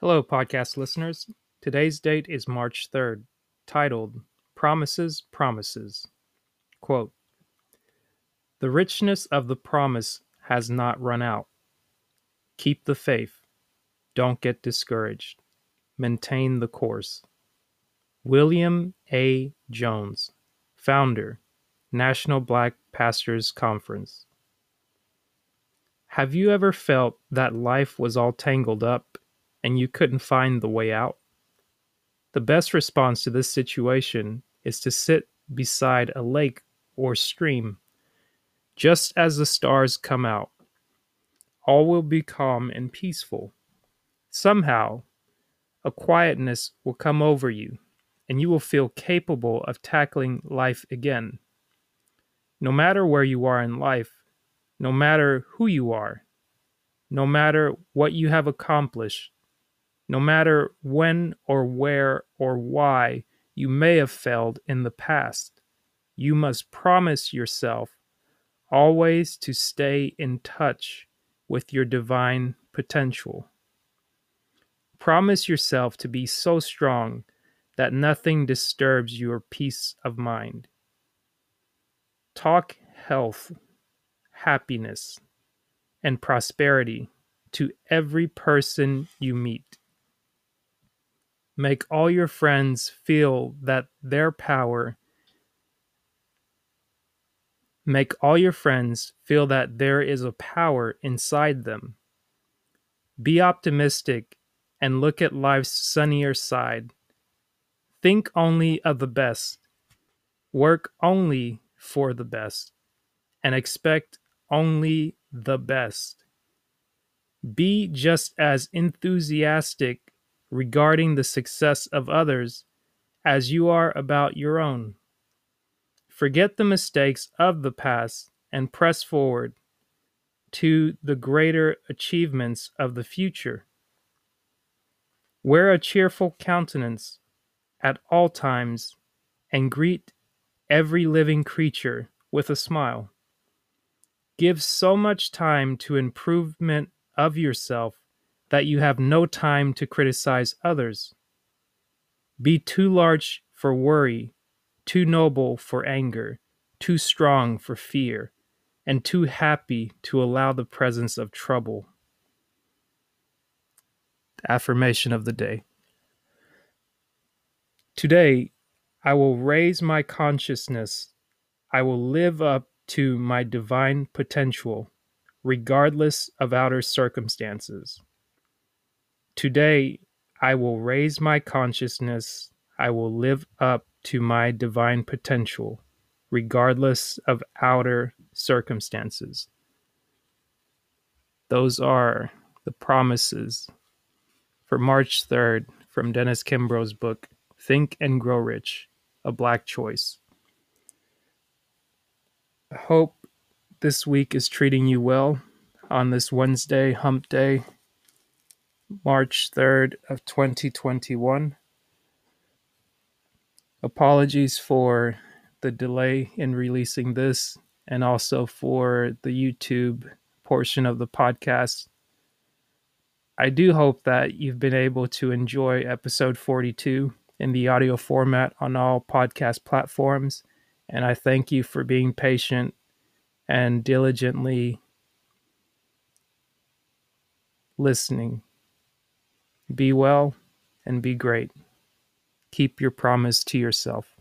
Hello, podcast listeners. Today's date is March 3rd, titled Promises, Promises. Quote The richness of the promise has not run out. Keep the faith. Don't get discouraged. Maintain the course. William A. Jones, founder, National Black Pastors Conference. Have you ever felt that life was all tangled up and you couldn't find the way out? The best response to this situation is to sit beside a lake or stream. Just as the stars come out, all will be calm and peaceful. Somehow, a quietness will come over you, and you will feel capable of tackling life again. No matter where you are in life, no matter who you are, no matter what you have accomplished, no matter when or where or why you may have failed in the past, you must promise yourself always to stay in touch with your divine potential. Promise yourself to be so strong that nothing disturbs your peace of mind. Talk health, happiness, and prosperity to every person you meet. Make all your friends feel that their power Make all your friends feel that there is a power inside them. Be optimistic and look at life's sunnier side. Think only of the best. Work only for the best. And expect only the best. Be just as enthusiastic regarding the success of others as you are about your own. Forget the mistakes of the past and press forward to the greater achievements of the future. Wear a cheerful countenance at all times and greet every living creature with a smile. Give so much time to improvement of yourself that you have no time to criticize others. Be too large for worry, too noble for anger, too strong for fear, and too happy to allow the presence of trouble. Affirmation of the day. Today, I will raise my consciousness. I will live up to my divine potential, regardless of outer circumstances. Today, I will raise my consciousness. I will live up to my divine potential, regardless of outer circumstances. Those are the promises for March 3rd from Dennis Kimbro's book, Think and Grow Rich A Black Choice. I hope this week is treating you well on this Wednesday, hump day, March 3rd of 2021. Apologies for the delay in releasing this and also for the YouTube portion of the podcast. I do hope that you've been able to enjoy episode 42 in the audio format on all podcast platforms. And I thank you for being patient and diligently listening. Be well and be great. Keep your promise to yourself.